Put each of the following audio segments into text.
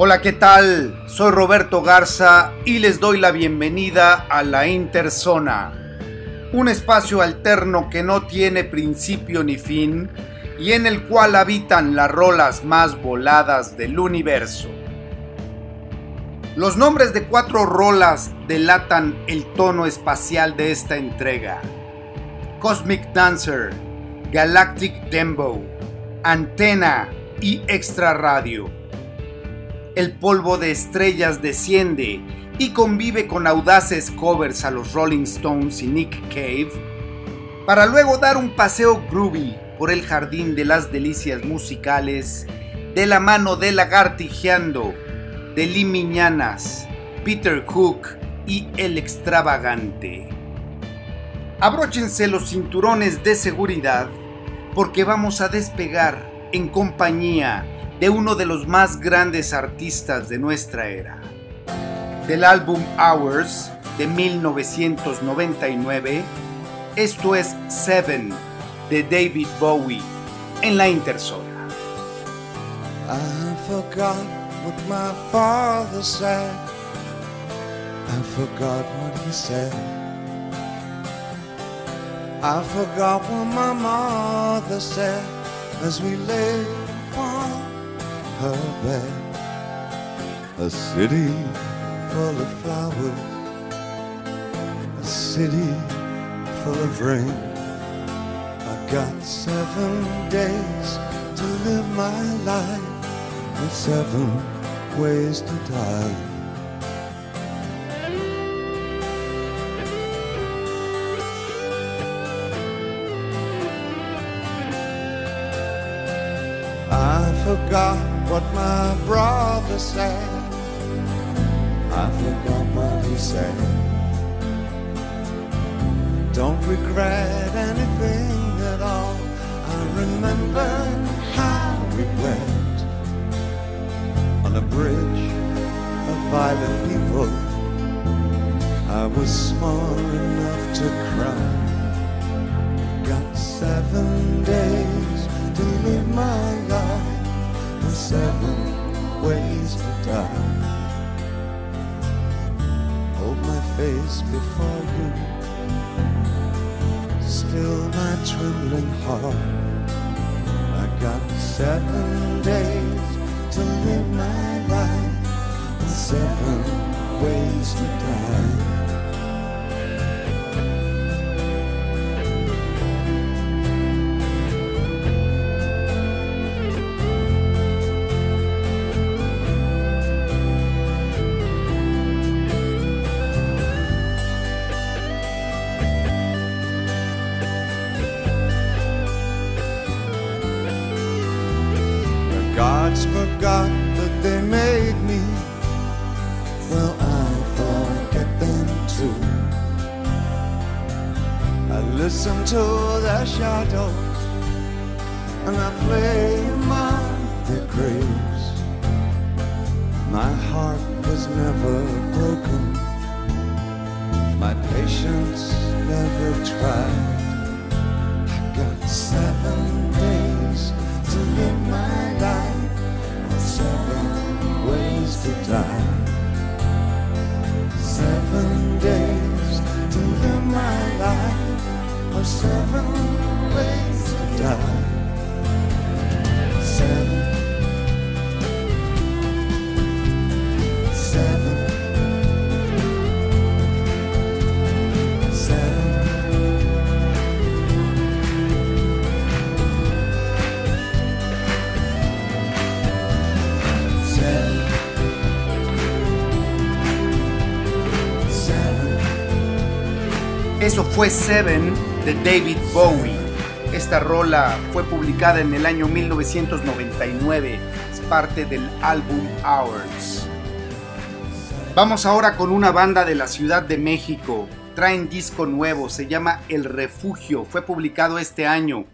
Hola, ¿qué tal? Soy Roberto Garza y les doy la bienvenida a la Interzona, un espacio alterno que no tiene principio ni fin y en el cual habitan las rolas más voladas del universo. Los nombres de cuatro rolas delatan el tono espacial de esta entrega. Cosmic Dancer, Galactic Dembo, Antena y Extra Radio. El polvo de estrellas desciende y convive con audaces covers a los Rolling Stones y Nick Cave, para luego dar un paseo groovy por el jardín de las delicias musicales de la mano de Lagartijeando, de Limiñanas, Peter Hook y El Extravagante. Abróchense los cinturones de seguridad porque vamos a despegar en compañía de uno de los más grandes artistas de nuestra era. Del álbum Hours de 1999, esto es Seven de David Bowie en la Interzona. I forgot what my father said. I forgot what he said. I forgot what my mother said as we lay upon her bed. A city full of flowers, a city full of rain. I got seven days to live my life with seven ways to die. I forgot what my brother said. I forgot what he said. Don't regret anything at all. I remember how we went on a bridge of violent people. I was small enough to cry. Got seven days to live my life and seven ways to die. Hold my face before you, still my trembling heart. I got seven days to live my life and seven ways to die. Their shadows and I play among their graves. My heart was never broken. My patience never tried. I got seven days to live my life and seven ways to die. Seven days to live my life or seven ways to die. Seven. Eso fue Seven de David Bowie. Esta rola fue publicada en el año 1999. Es parte del álbum Hours. Vamos ahora con una banda de la Ciudad de México. Traen disco nuevo, se llama El Refugio. Fue publicado este año.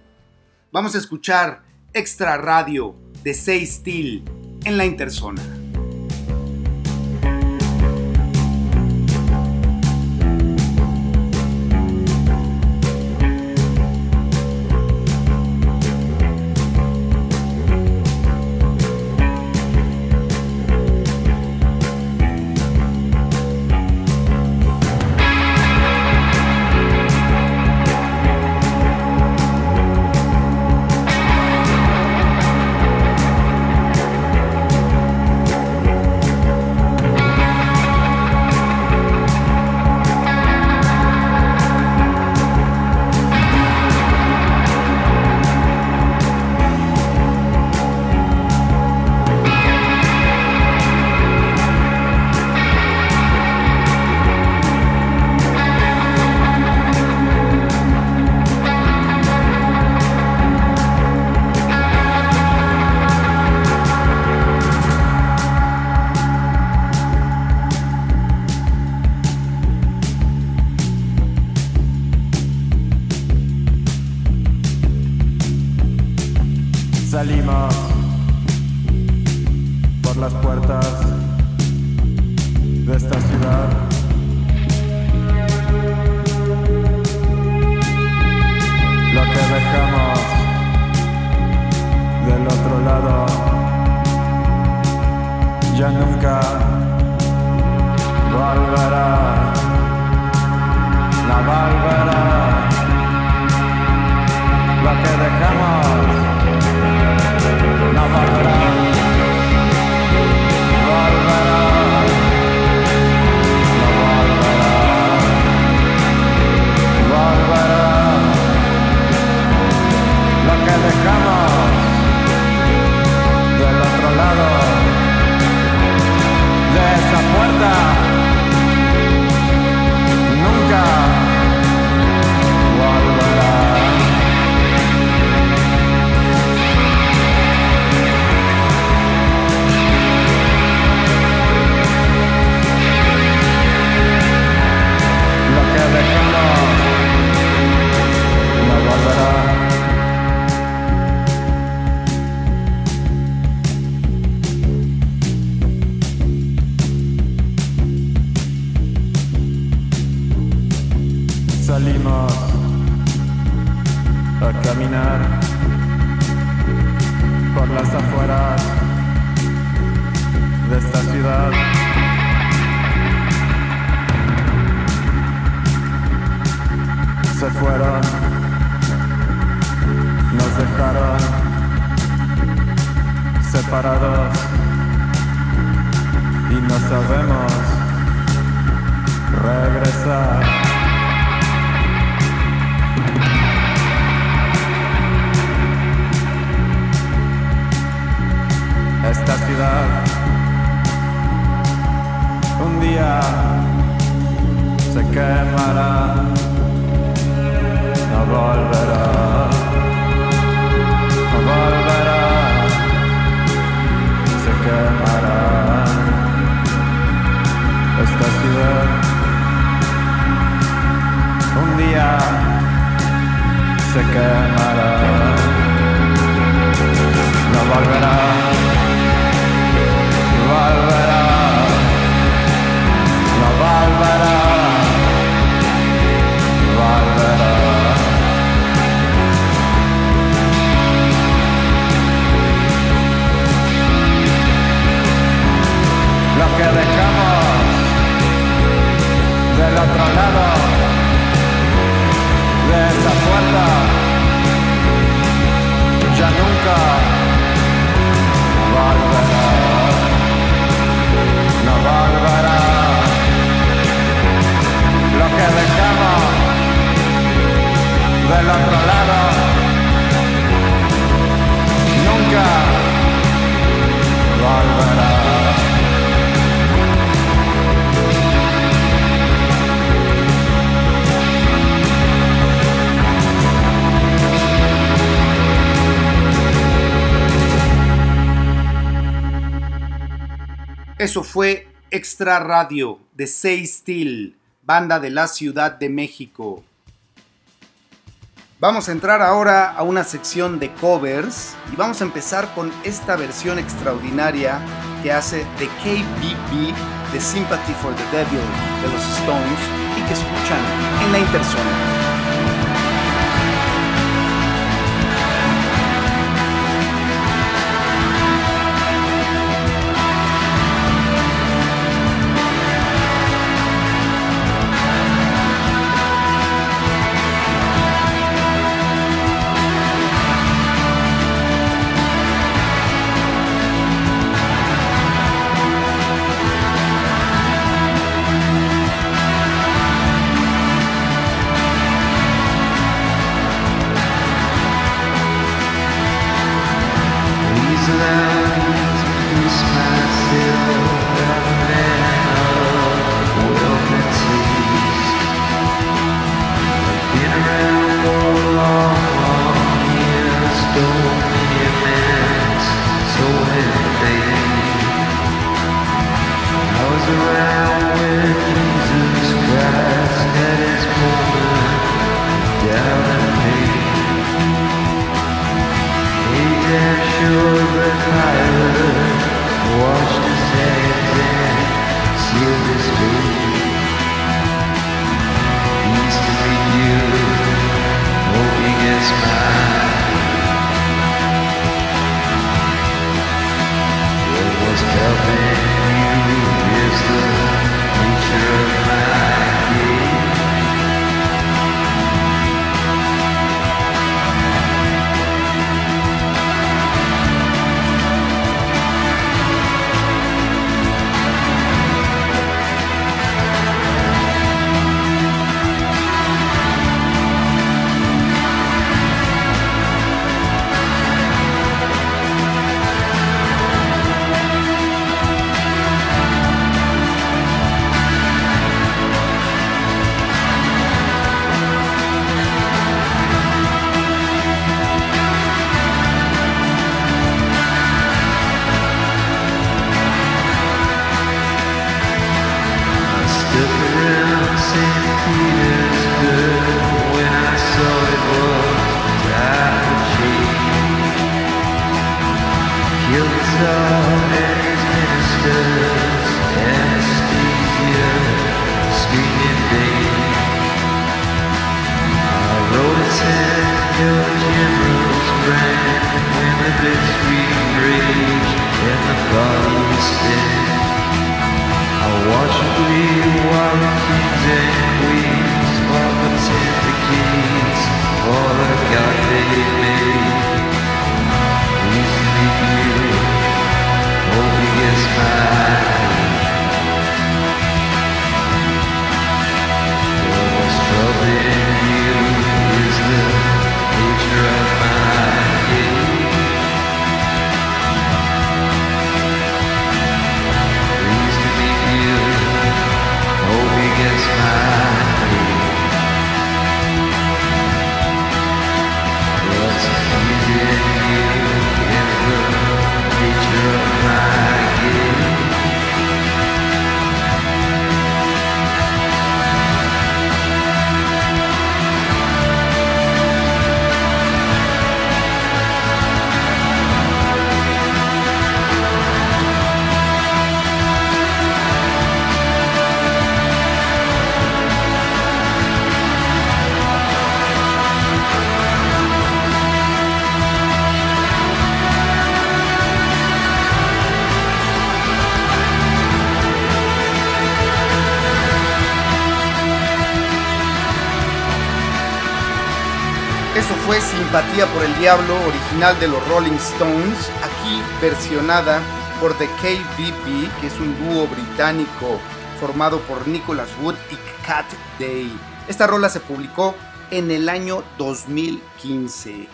Vamos a escuchar Extra Radio de Say Steel en la Interzona. Eso fue Extra Radio de Say Steel, banda de la Ciudad de México. Vamos a entrar ahora a una sección de covers y vamos a empezar con esta versión extraordinaria que hace The KBB de Sympathy for the Devil de los Stones y que escuchan en la intersona. love. Simpatía por el Diablo, original de los Rolling Stones, aquí versionada por The KVP, que es un dúo británico formado por Nicholas Wood y Cat Day. Esta rola se publicó en el año 2015.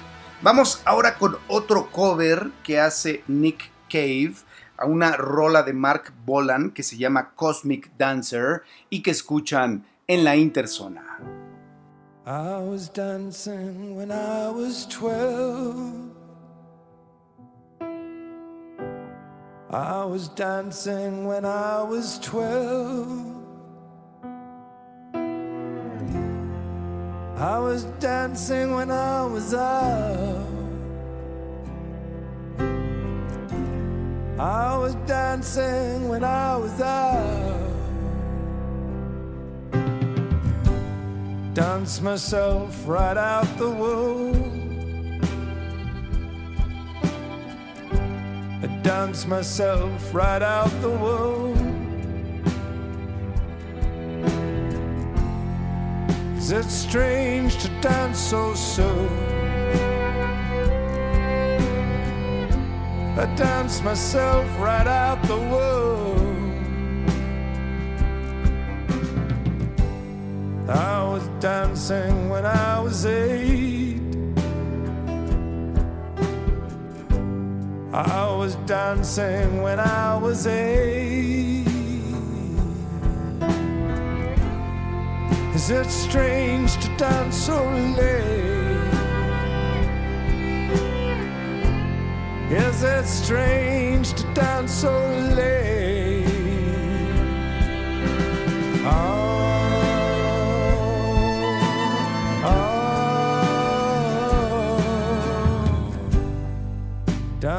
Vamos ahora con otro cover que hace Nick Cave a una rola de Mark Bolan que se llama Cosmic Dancer y que escuchan en la Interzona. I was dancing when I was twelve. I was dancing when I was twelve. I was dancing when I was out. I was dancing when I was out. Dance myself right out the womb. I dance myself right out the womb. Is it strange to dance so soon? I dance myself right out the womb. I was dancing when I was eight. I was dancing when I was eight. Is it strange to dance so late? Is it strange to dance so late?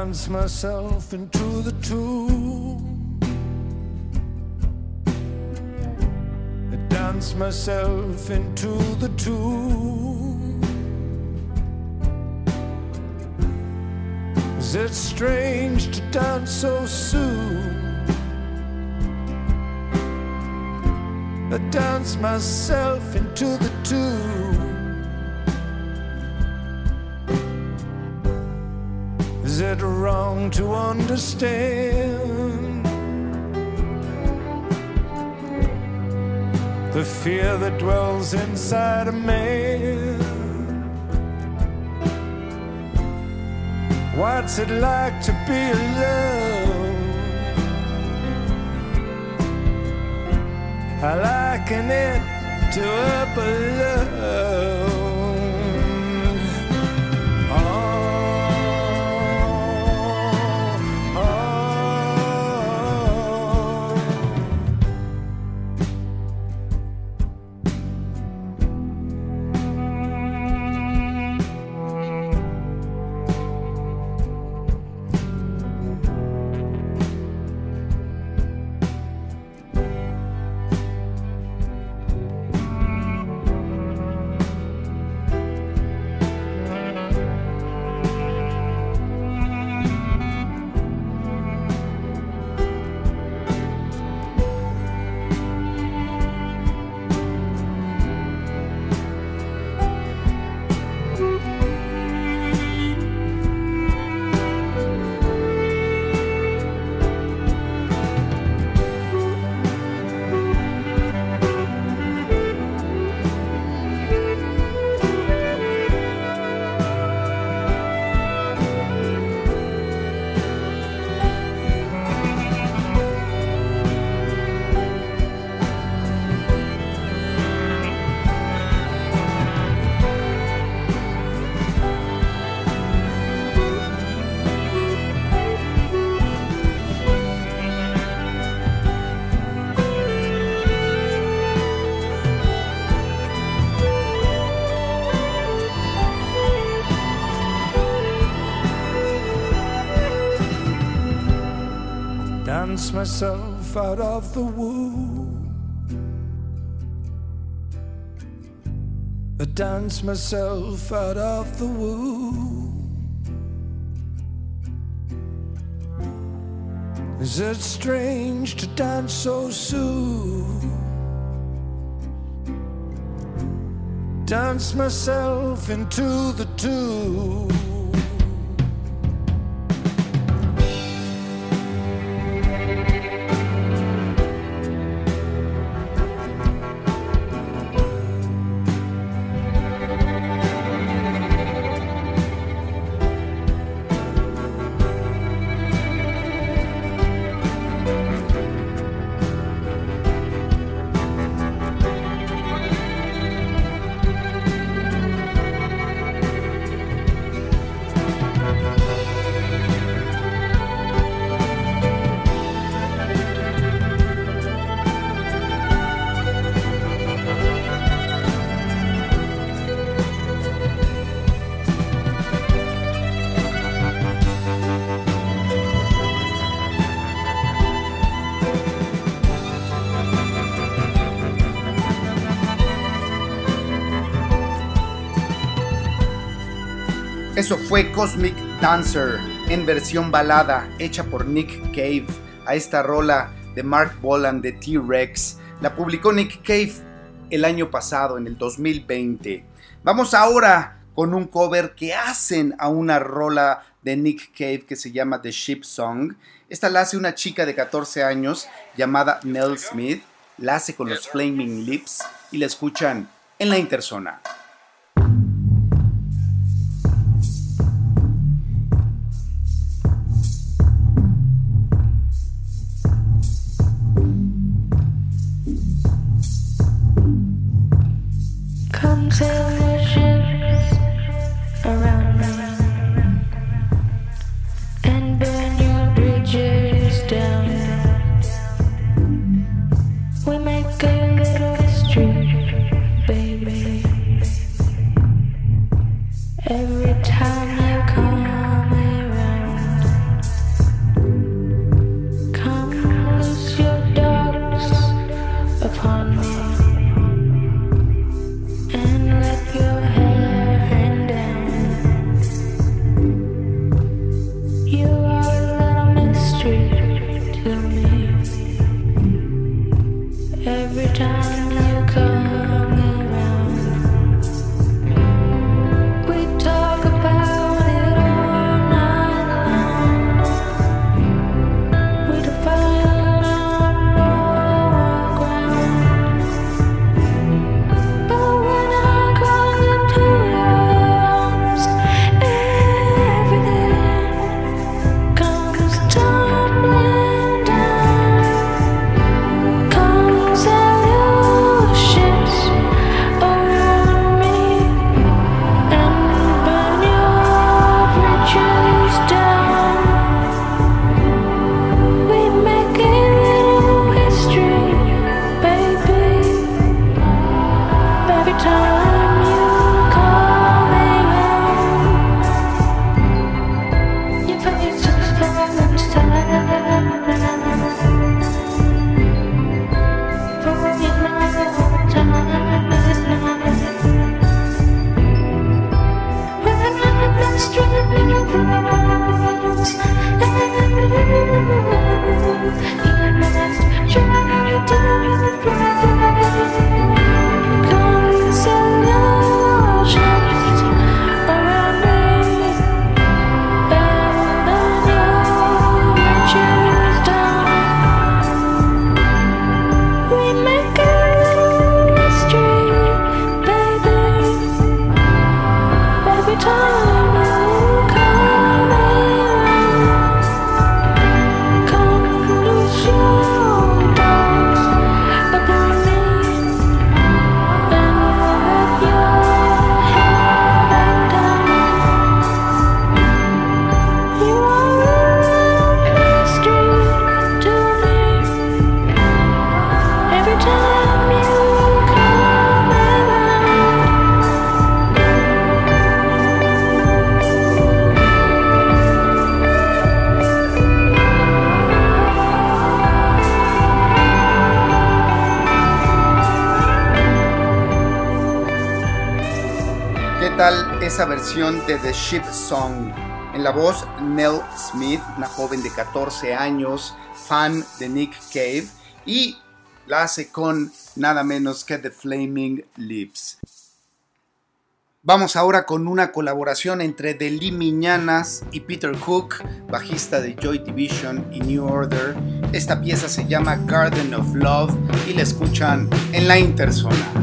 Dance myself into the tomb. I dance myself into the tomb. Is it strange to dance so soon? I dance myself into the two. It wrong to understand the fear that dwells inside a man? What's it like to be alone? I liken it to a alone. Myself out of the womb. I dance myself out of the womb. Is it strange to dance so soon? Dance myself into the tube. Fue Cosmic Dancer en versión balada hecha por Nick Cave a esta rola de Mark Bolan de T-Rex. La publicó Nick Cave el año pasado, en el 2020. Vamos ahora con un cover que hacen a una rola de Nick Cave que se llama The Ship Song. Esta la hace una chica de 14 años llamada Mel Smith. La hace con los Flaming Lips y la escuchan en la interzona. Come tell you. De The Ship Song? En la voz, Nell Smith, una joven de 14 años, fan de Nick Cave, y la hace con nada menos que The Flaming Lips. Vamos ahora con una colaboración entre The Miñanas y Peter Hook, bajista de Joy Division y New Order. Esta pieza se llama Garden of Love y la escuchan en la interzona.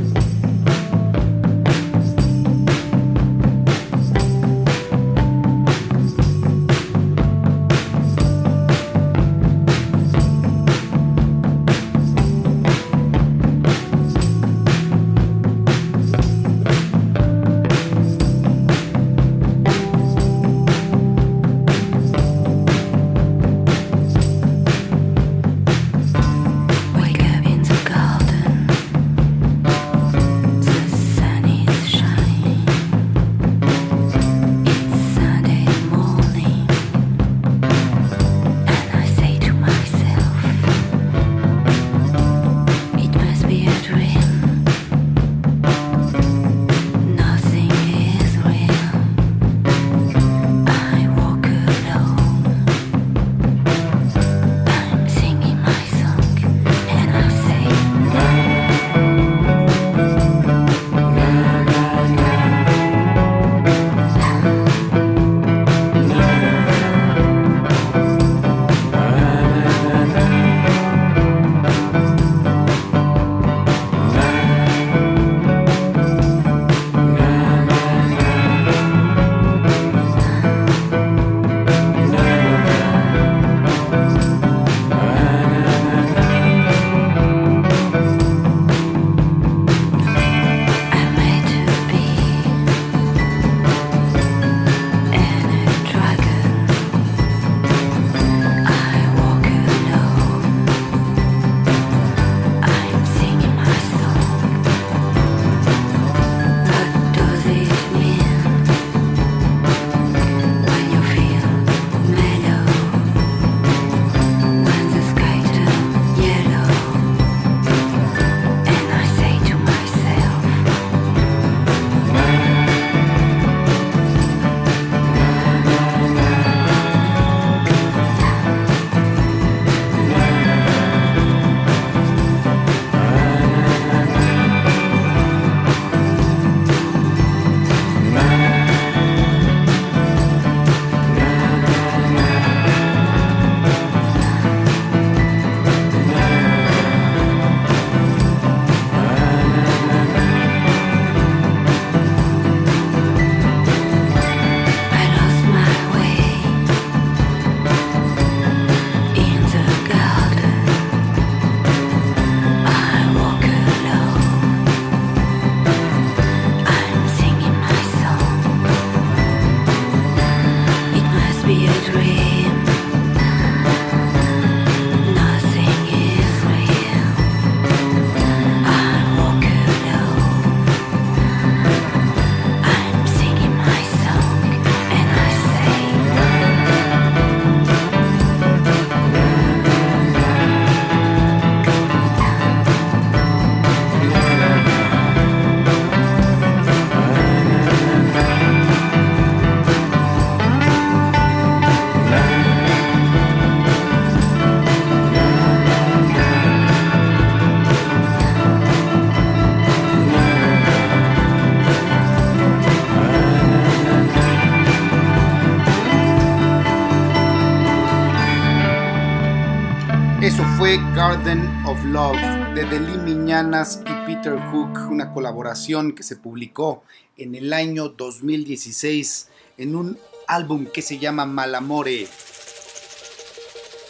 Garden of Love de Deli Miñanas y Peter Hook, una colaboración que se publicó en el año 2016 en un álbum que se llama Malamore.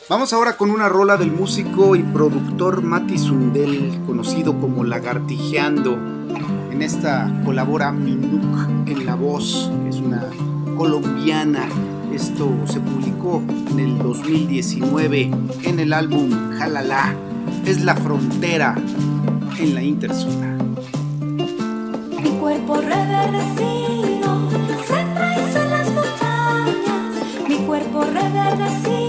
Vamos ahora con una rola del músico y productor Mati Sundel, conocido como Lagartijeando. En esta colabora Minuk en la voz, que es una colombiana. Esto se publicó en el 2019 en el álbum Jalala. Es la frontera en la interzona. Mi cuerpo reverdecido se enraiza en las montañas. Mi cuerpo reverdecido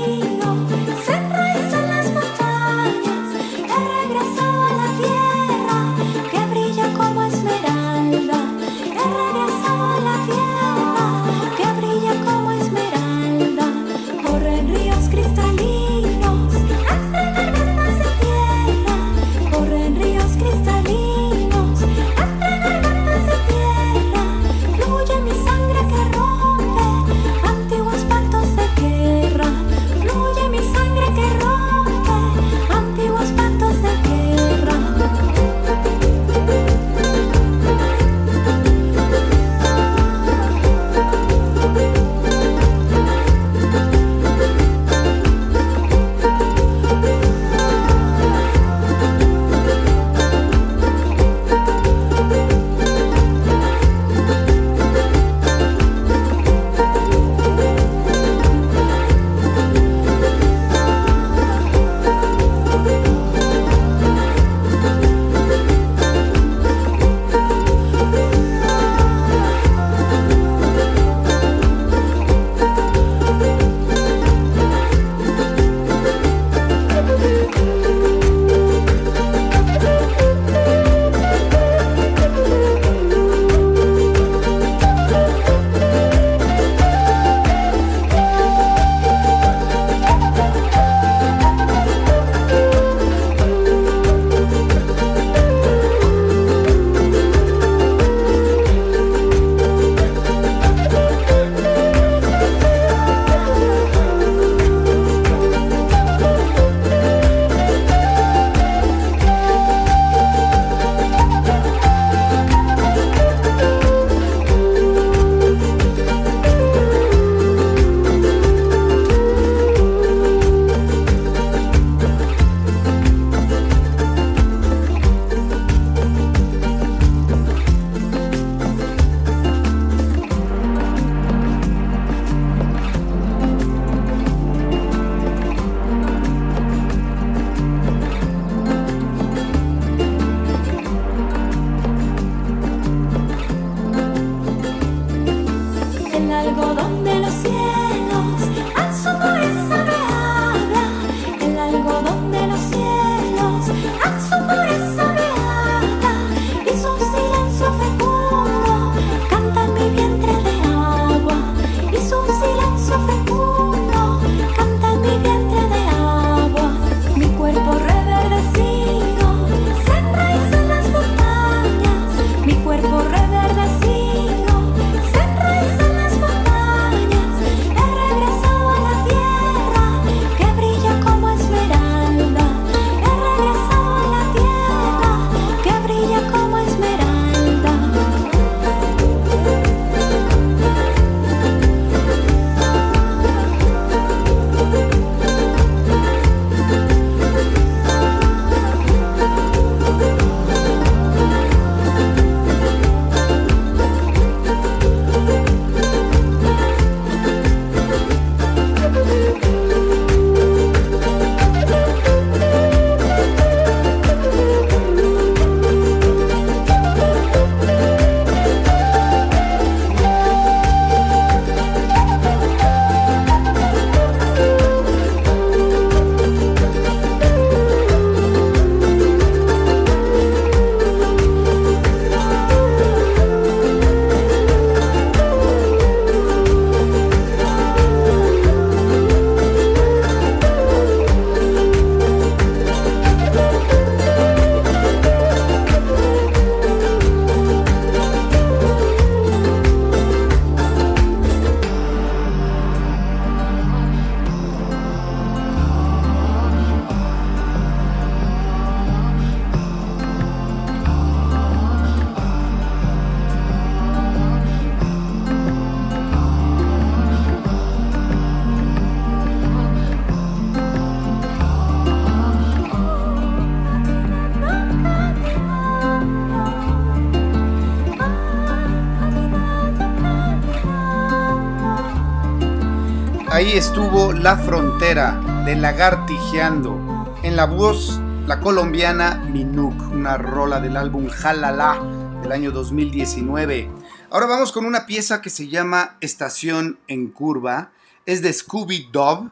estuvo La Frontera de Lagartijeando. En la voz, la colombiana Minuk, una rola del álbum Jalala del año 2019. Ahora vamos con una pieza que se llama Estación en Curva. Es de Scooby Dub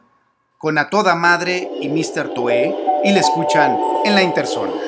con A Toda Madre y Mr. Toe y le escuchan en la interzona.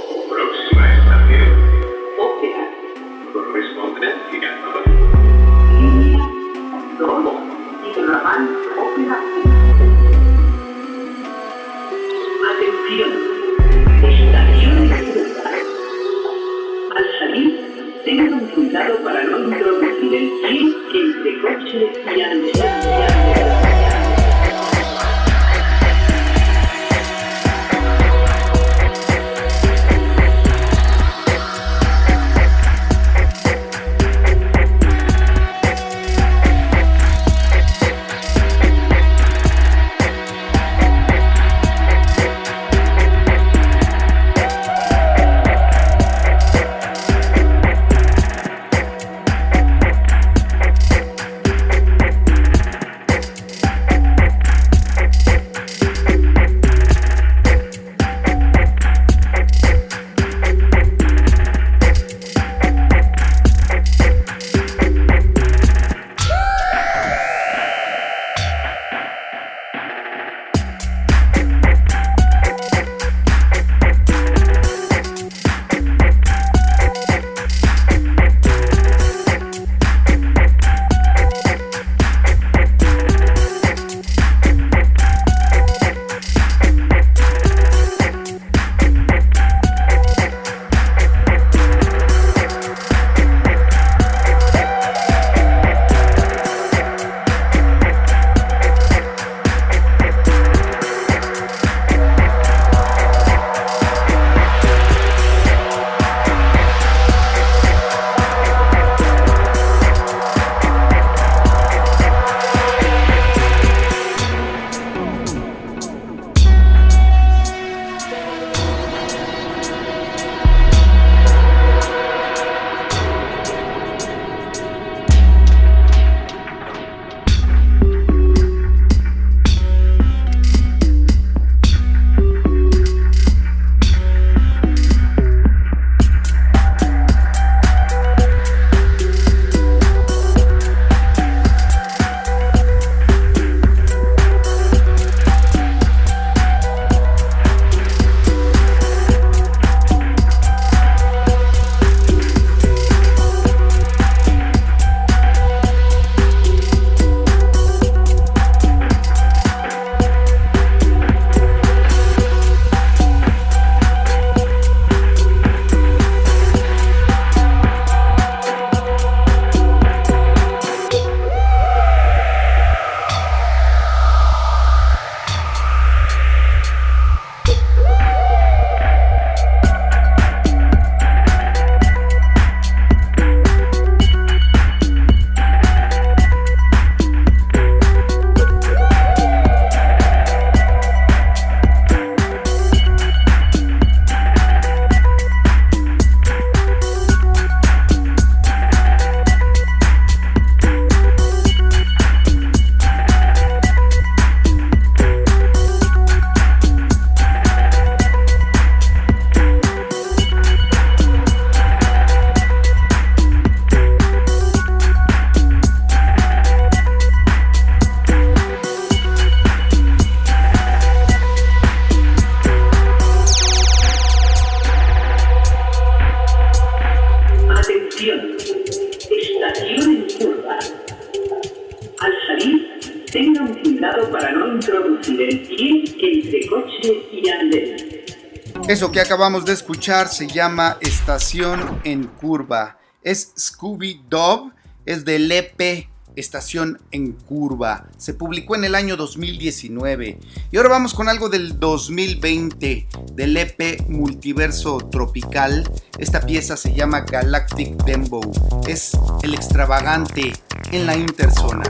Eso que acabamos de escuchar se llama Estación en Curva. Es Scooby Dub, es del EP Estación en Curva. Se publicó en el año 2019. Y ahora vamos con algo del 2020, del EP Multiverso Tropical. Esta pieza se llama Galactic Dembow. Es el extravagante en la interzona.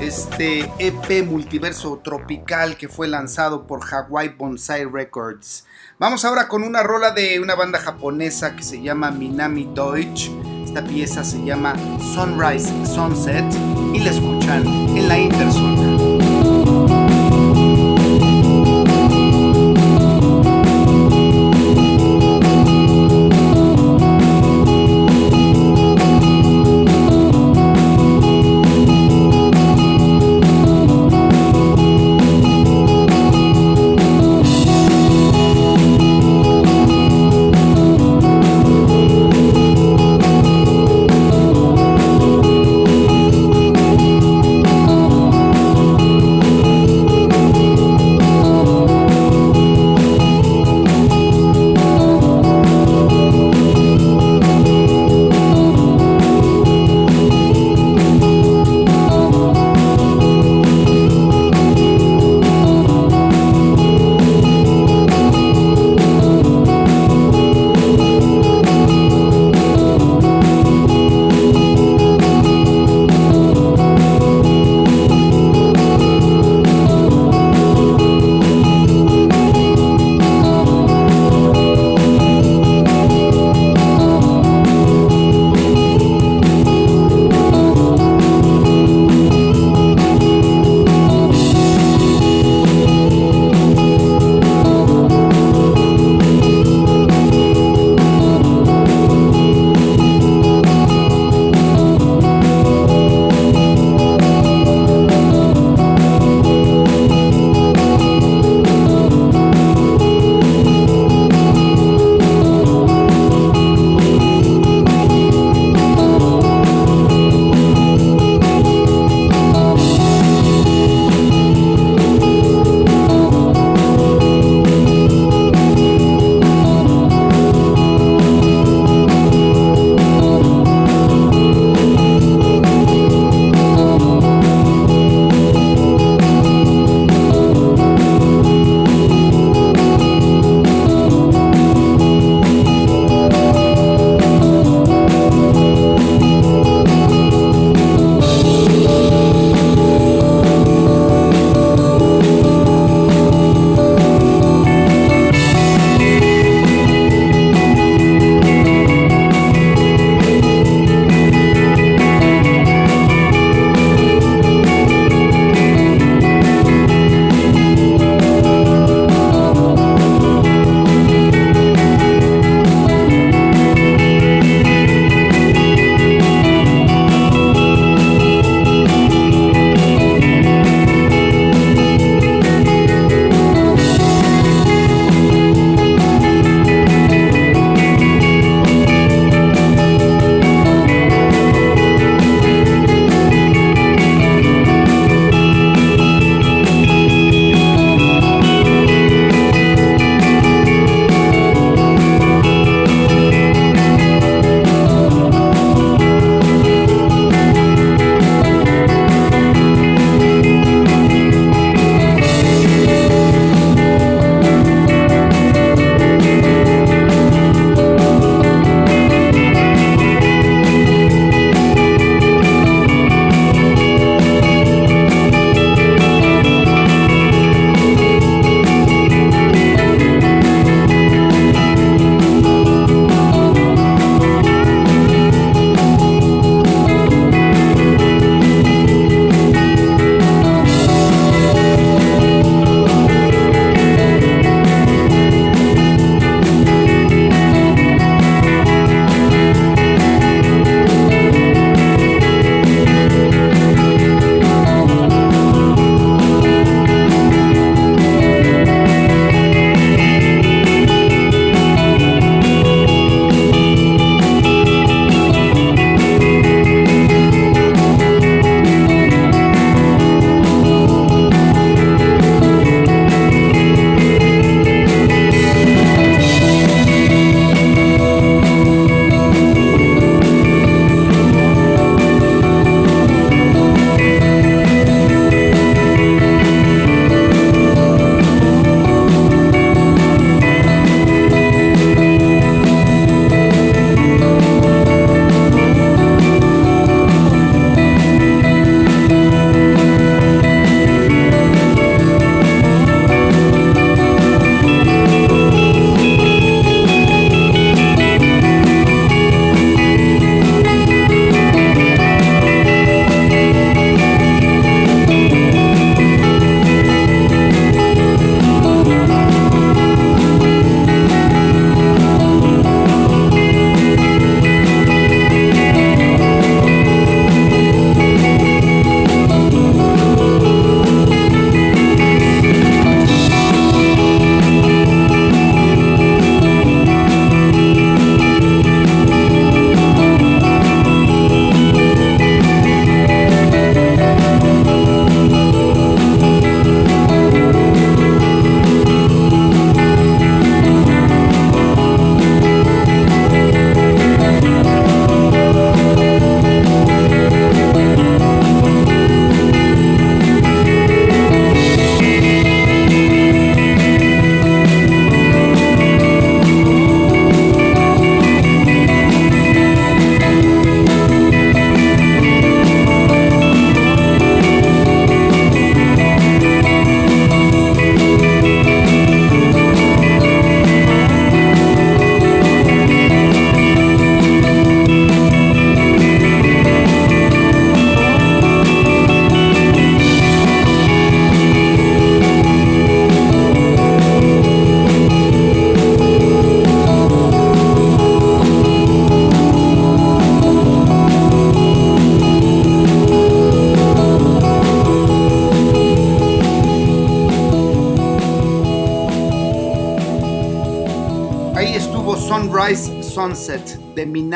Este EP multiverso tropical que fue lanzado por Hawaii Bonsai Records. Vamos ahora con una rola de una banda japonesa que se llama Minami Deutsch. Esta pieza se llama Sunrise Sunset y la escuchan en la Interzona.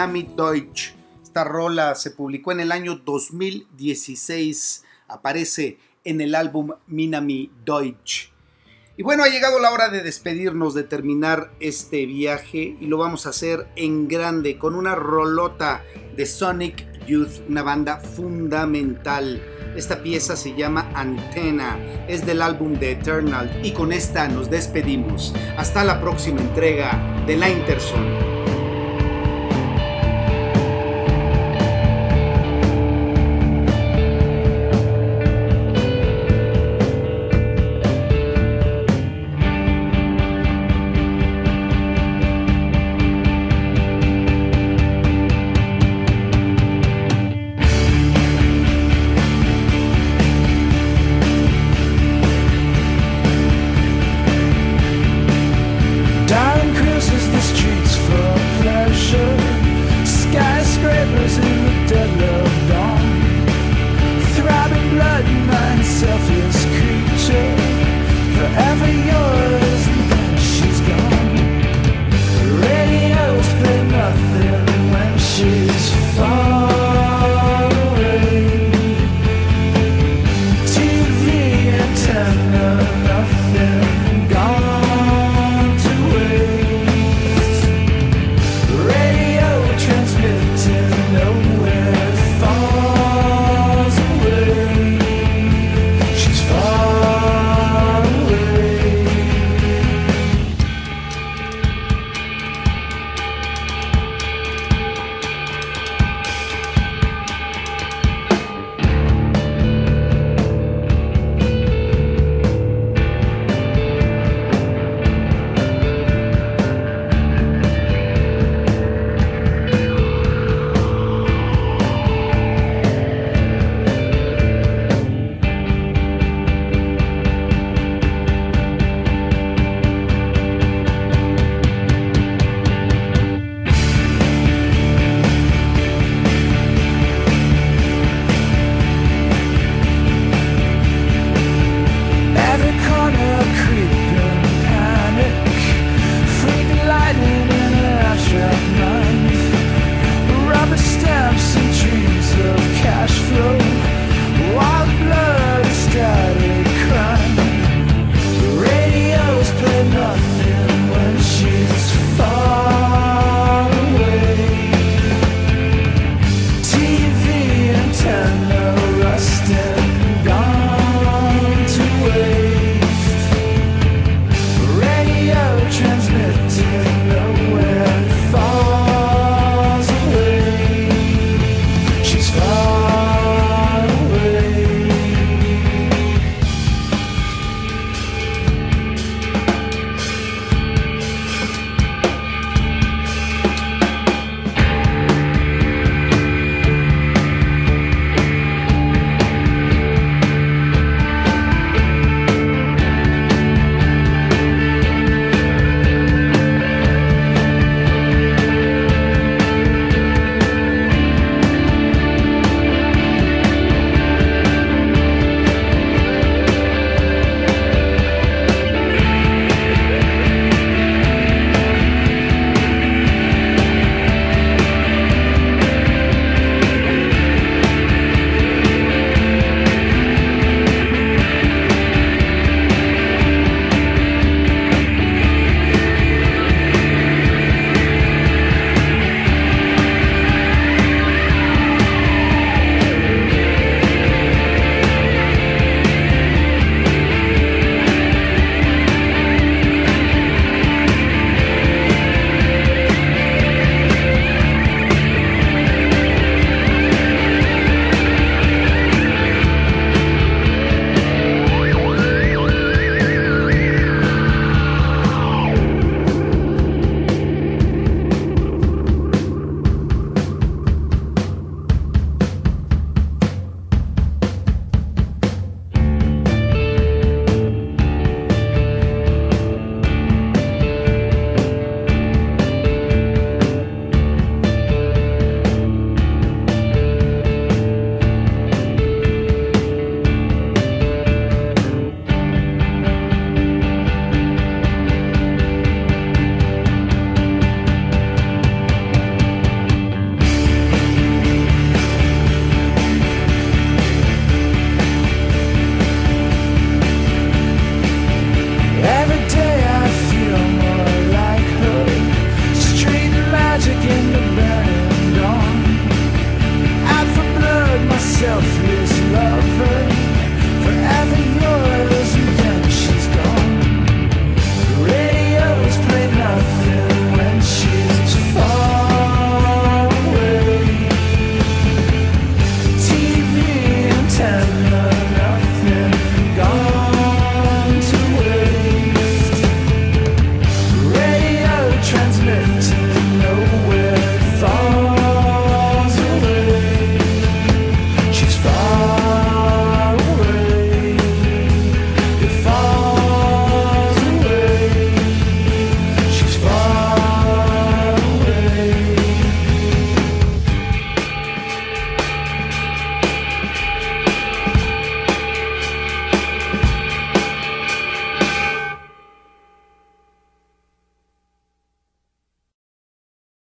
De Minami Deutsch. Esta rola se publicó en el año 2016. Aparece en el álbum Minami Deutsch. Y bueno, ha llegado la hora de despedirnos, de terminar este viaje y lo vamos a hacer en grande con una rolota de Sonic Youth, una banda fundamental. Esta pieza se llama Antena, es del álbum de Eternal y con esta nos despedimos. Hasta la próxima entrega de La Interzona.